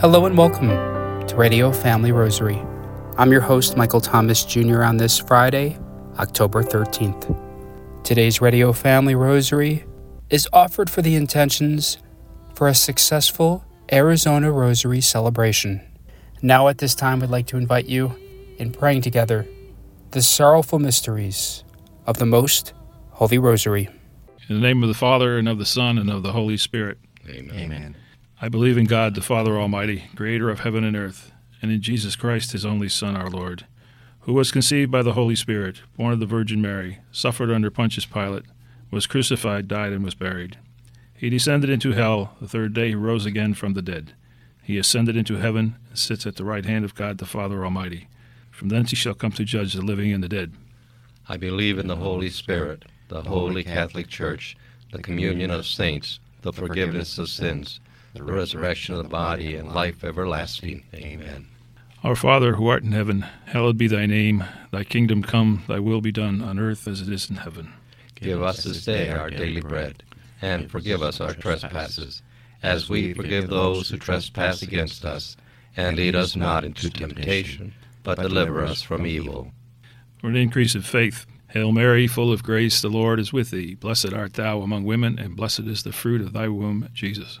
Hello and welcome to Radio Family Rosary. I'm your host, Michael Thomas Jr., on this Friday, October 13th. Today's Radio Family Rosary is offered for the intentions for a successful Arizona Rosary celebration. Now, at this time, we'd like to invite you in praying together the sorrowful mysteries of the Most Holy Rosary. In the name of the Father, and of the Son, and of the Holy Spirit. Amen. Amen. I believe in God, the Father Almighty, creator of heaven and earth, and in Jesus Christ, his only Son, our Lord, who was conceived by the Holy Spirit, born of the Virgin Mary, suffered under Pontius Pilate, was crucified, died, and was buried. He descended into hell. The third day he rose again from the dead. He ascended into heaven and sits at the right hand of God, the Father Almighty. From thence he shall come to judge the living and the dead. I believe in the Holy Spirit, the holy Catholic Church, the communion of saints, the forgiveness of sins, the resurrection of the body, and life everlasting. Amen. Our Father, who art in heaven, hallowed be thy name. Thy kingdom come, thy will be done, on earth as it is in heaven. Give us this day our daily bread, and forgive us our trespasses, as we forgive those who trespass against us. And lead us not into temptation but deliver us from evil. For an increase of faith, Hail Mary, full of grace, the Lord is with thee. Blessed art thou among women, and blessed is the fruit of thy womb, Jesus.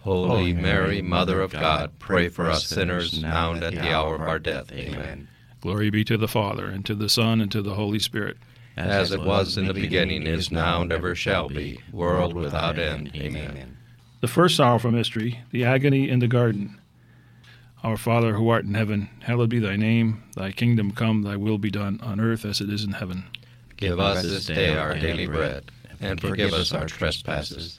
Holy Mary, Mother of God, pray for us sinners now and at the hour of our death. Amen. Glory be to the Father, and to the Son, and to the Holy Spirit. As it was in the beginning, is now, and ever shall be, world without end. Amen. The first sorrowful mystery, the agony in the garden. Our Father who art in heaven, hallowed be thy name. Thy kingdom come, thy will be done, on earth as it is in heaven. Give us this day our daily bread, and forgive us our trespasses,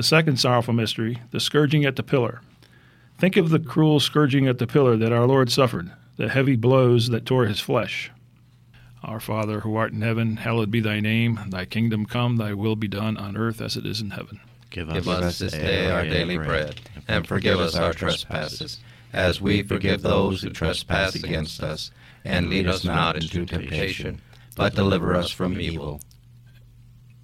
The second sorrowful mystery, the scourging at the pillar. Think of the cruel scourging at the pillar that our Lord suffered, the heavy blows that tore his flesh. Our Father who art in heaven, hallowed be thy name. Thy kingdom come, thy will be done on earth as it is in heaven. Give us this day our daily bread, and forgive us our trespasses, as we forgive those who trespass against us. And lead us not into temptation, but deliver us from evil.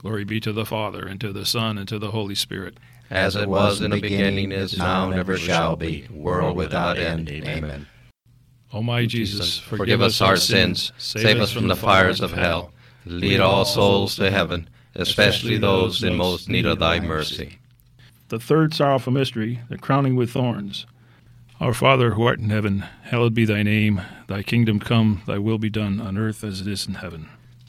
Glory be to the Father, and to the Son, and to the Holy Spirit. As it was in the beginning, is now, and ever shall be, world without end. Amen. O my Jesus, Forgive us our sins, save us from the fires of hell. Lead all souls to heaven, especially those in most need of thy mercy. The third sorrowful mystery, the crowning with thorns. Our Father who art in heaven, hallowed be thy name. Thy kingdom come, thy will be done on earth as it is in heaven.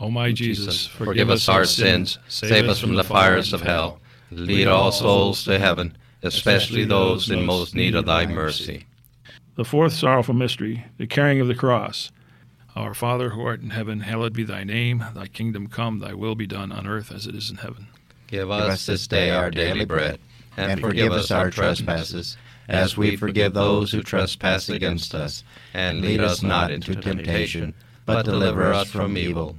O my Jesus, Forgive us our sins, save us from the fires of hell. Lead all souls to heaven, especially those in most need of thy mercy. The fourth sorrowful mystery, the carrying of the cross. Our Father who art in heaven, hallowed be thy name. Thy kingdom come, thy will be done on earth as it is in heaven. Give us this day our daily bread, and forgive us our trespasses, as we forgive those who trespass against us. And lead us not into temptation, but deliver us from evil.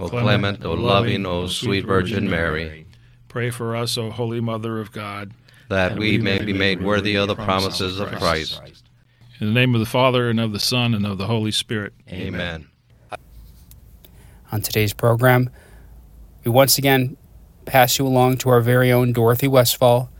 O clement, O loving, O sweet Virgin Mary, Pray for us, O Holy Mother of God. that we may be made worthy of the promises of Christ. In the name of the Father, and of the Son, and of the Holy Spirit. Amen. On today's program, we once again pass you along to our very own Dorothy Westfall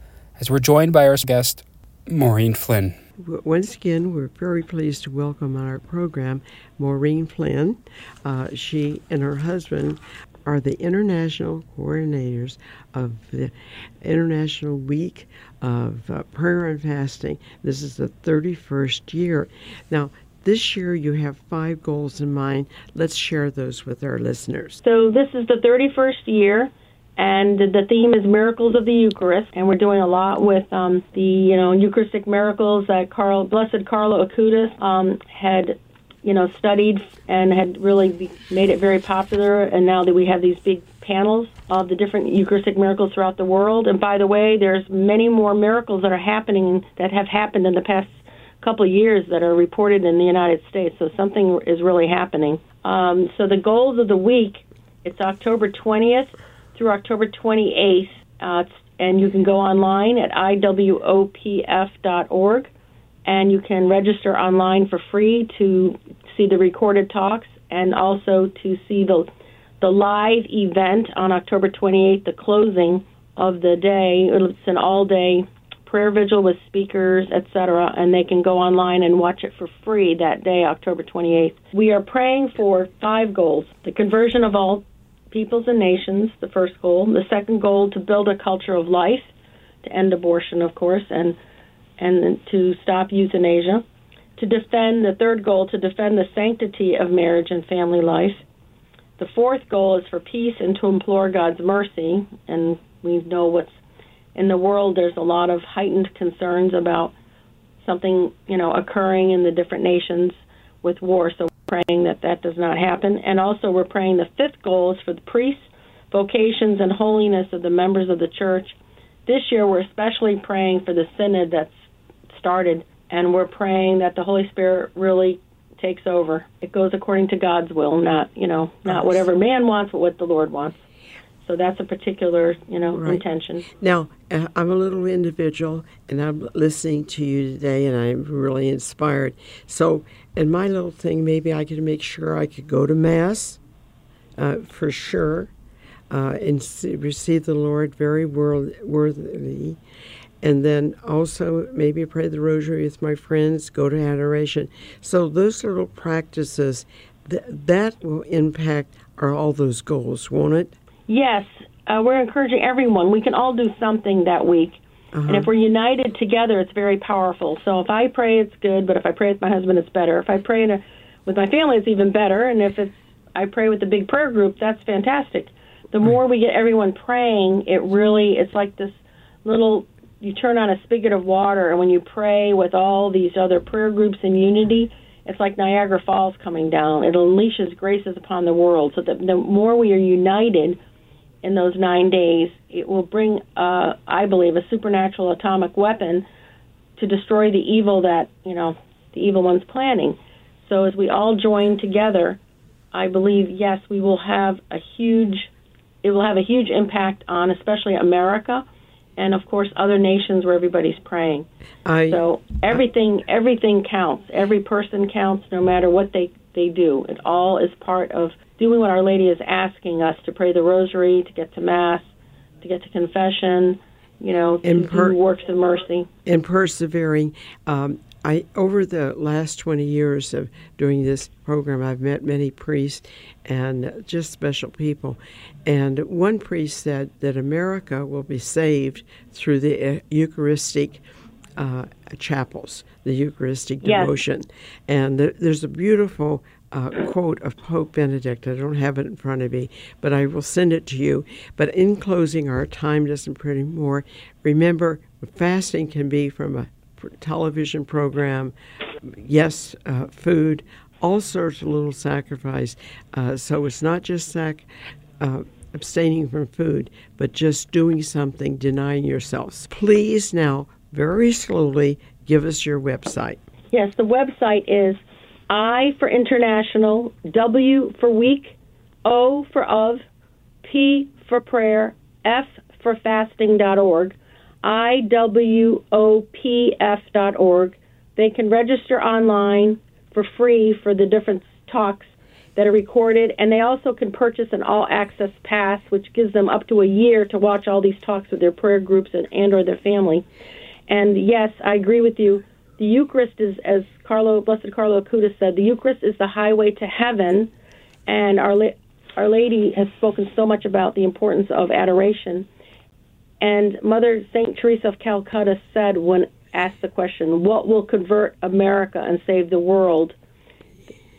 as we're joined by our guest, Maureen Flynn. Once again, we're very pleased to welcome on our program Maureen Flynn. Uh, she and her husband are the international coordinators of the International Week of uh, Prayer and Fasting. This is the 31st year. Now, this year you have five goals in mind. Let's share those with our listeners. So this is the 31st year, and the theme is miracles of the Eucharist, and we're doing a lot with um, the you know Eucharistic miracles that Carl, Blessed Carlo Acutis, um, had you know studied and had really made it very popular. And now that we have these big panels of the different Eucharistic miracles throughout the world, and by the way, there's many more miracles that are happening that have happened in the past couple of years that are reported in the United States. So something is really happening. Um, so the goals of the week, it's October 20th through October 28th, uh, and you can go online at iwopf.org, and you can register online for free to see the recorded talks and also to see the the live event on October 28th, the closing of the day. It's an all-day prayer vigil with speakers, etc., and they can go online and watch it for free that day, October 28th. We are praying for five goals: the conversion of all peoples and nations, the first goal; the second goal, to build a culture of life, to end abortion, of course, and and to stop euthanasia; to defend the third goal, to defend the sanctity of marriage and family life. The fourth goal is for peace and to implore God's mercy, and we know what's in the world there's a lot of heightened concerns about something you know occurring in the different nations with war. So praying that that does not happen. And also we're praying the fifth goal is for the priests vocations and holiness of the members of the church. This year we're especially praying for the synod that's started and we're praying that the holy spirit really takes over. It goes according to god's will not you know not whatever man wants but what the lord wants so that's a particular you know Right. intention Now, uh, I'm a little individual, and I'm listening to you today, and I'm really inspired. So, in my little thing, maybe I could make sure I could go to Mass uh, for sure uh, and see, receive the Lord very wor- worthily. And then also maybe pray the rosary with my friends, go to adoration. So, those little practices, th- that will impact our, all those goals, won't it? Yes, uh, we're encouraging everyone. We can all do something that week. And if we're united together, it's very powerful. So if I pray, it's good. But if I pray with my husband, it's better. If I pray in a, with my family, it's even better. And if it's I pray with a big prayer group, that's fantastic. The more we get everyone praying, it really it's like this little. You turn on a spigot of water, and when you pray with all these other prayer groups in unity, it's like Niagara Falls coming down. It unleashes graces upon the world. So that the more we are united in those nine days, it will bring, uh, I believe, a supernatural atomic weapon to destroy the evil that you know the evil one's planning. So as we all join together, I believe yes, we will have a huge, it will have a huge impact on especially America, and of course other nations where everybody's praying. I, So everything everything counts. Every person counts, no matter what they they do. It all is part of doing what Our Lady is asking us to pray the Rosary, to get to Mass, to get to confession. You know, to And per- do works of mercy. and persevering. Um, I over the last twenty years of doing this program, I've met many priests and just special people. And one priest said that America will be saved through the uh, Eucharistic uh, chapels, the Eucharistic Yes. devotion. And there, there's a beautiful uh, quote of Pope Benedict. I don't have it in front of me, but I will send it to you. But in closing, our time doesn't permit more. Remember, fasting can be from a television program, yes, uh, food, all sorts of little sacrifice. Uh, so it's not just sac. Uh, abstaining from food, but just doing something, denying yourselves. Please now, very slowly, give us your website. Yes, the website is I for international, W for week, O for of, P for prayer, F for fasting.org, IWOPF.org. They can register online for free for the different talks that are recorded, and they also can purchase an all access pass, which gives them up to a year to watch all these talks with their prayer groups and, and or their family. And yes, I agree with you. The Eucharist is, as Carlo, Blessed Carlo Acutis said, the Eucharist is the highway to heaven, and Our, La- Our Lady has spoken so much about the importance of adoration. And Mother St. Teresa of Calcutta said, when asked the question, What will convert America and save the world?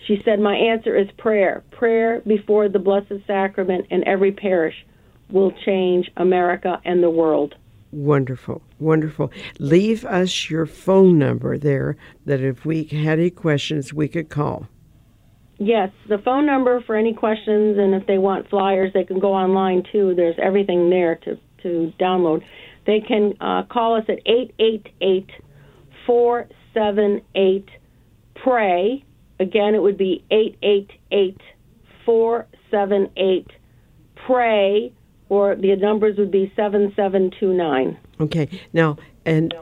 She said, My answer is prayer. Prayer before the Blessed Sacrament in every parish will change America and the world. Wonderful, wonderful. Leave us your phone number there that if we had any questions, we could call. Yes, the phone number for any questions, and if they want flyers, they can go online too. There's everything there to, to download. They can uh, call us at 888 478 PRAY. Again, it would be 888 478 PRAY or the numbers would be 7729. Okay, now, and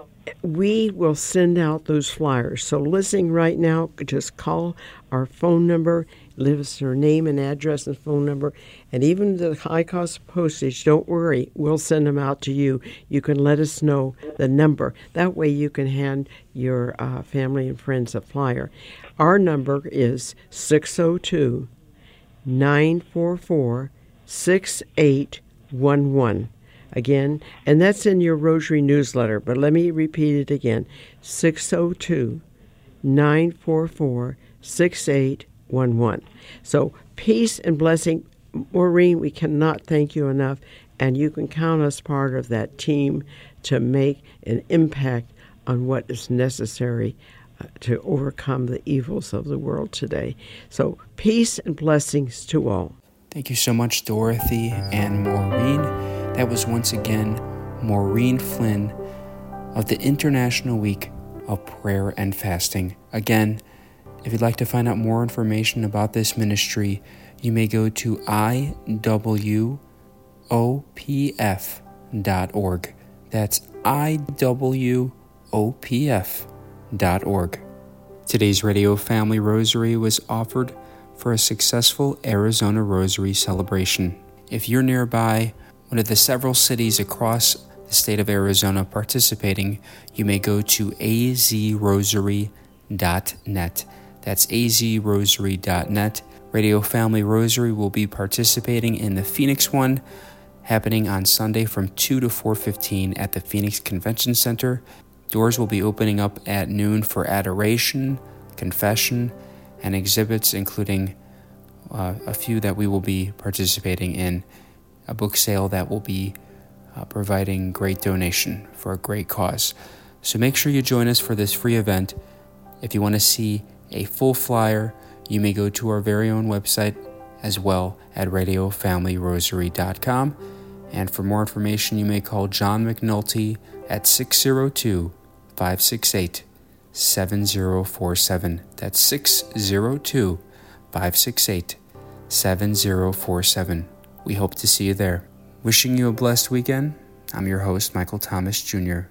we will send out those flyers. So, listening right now, just call our phone number, leave us your name and address and phone number, and even the high cost postage, don't worry, we'll send them out to you. You can let us know the number. That way, you can hand your uh, family and friends a flyer. Our number is 602 944 6811. Again, and that's in your Rosary newsletter, but let me repeat it again 602 944 6811. So, peace and blessing. Maureen, we cannot thank you enough, and you can count us part of that team to make an impact on what is necessary uh, to overcome the evils of the world today. So, peace and blessings to all. Thank you so much, Dorothy and Maureen. That was once again Maureen Flynn of the International Week of Prayer and Fasting. Again, if you'd like to find out more information about this ministry, you may go to iwopf.org. That's iwopf.org. Today's Radio Family Rosary was offered for a successful Arizona Rosary celebration. If you're nearby one of the several cities across the state of Arizona participating, you may go to azrosary.net. That's azrosary.net. Radio Family Rosary will be participating in the Phoenix one happening on Sunday from 2 to 4:15 at the Phoenix Convention Center. Doors will be opening up at noon for adoration, confession, and exhibits, including uh, a few that we will be participating in, a book sale that will be uh, providing great donation for a great cause. So make sure you join us for this free event. If you want to see a full flyer, you may go to our very own website as well at radiofamilyrosary.com. And for more information, you may call John McNulty at 602 568 7047. That's 602 568 7047. We hope to see you there. Wishing you a blessed weekend. I'm your host, Michael Thomas Jr.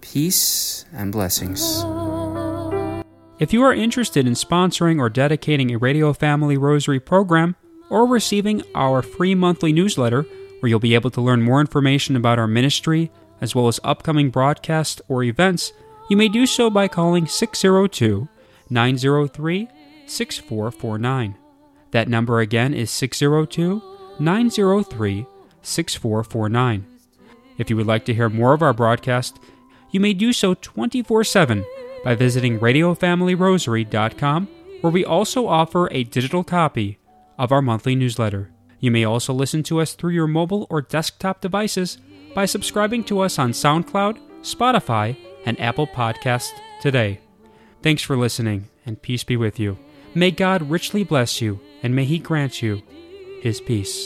Peace and blessings. If you are interested in sponsoring or dedicating a Radio Family Rosary program or receiving our free monthly newsletter, where you'll be able to learn more information about our ministry, as well as upcoming broadcasts or events, you may do so by calling 602 903 6449. That number again is 602 903 6449. If you would like to hear more of our broadcast, you may do so 24 7 by visiting RadioFamilyRosary.com, where we also offer a digital copy of our monthly newsletter. You may also listen to us through your mobile or desktop devices by subscribing to us on SoundCloud, Spotify, and Apple Podcast today. Thanks for listening, and peace be with you. May God richly bless you, and may He grant you His peace.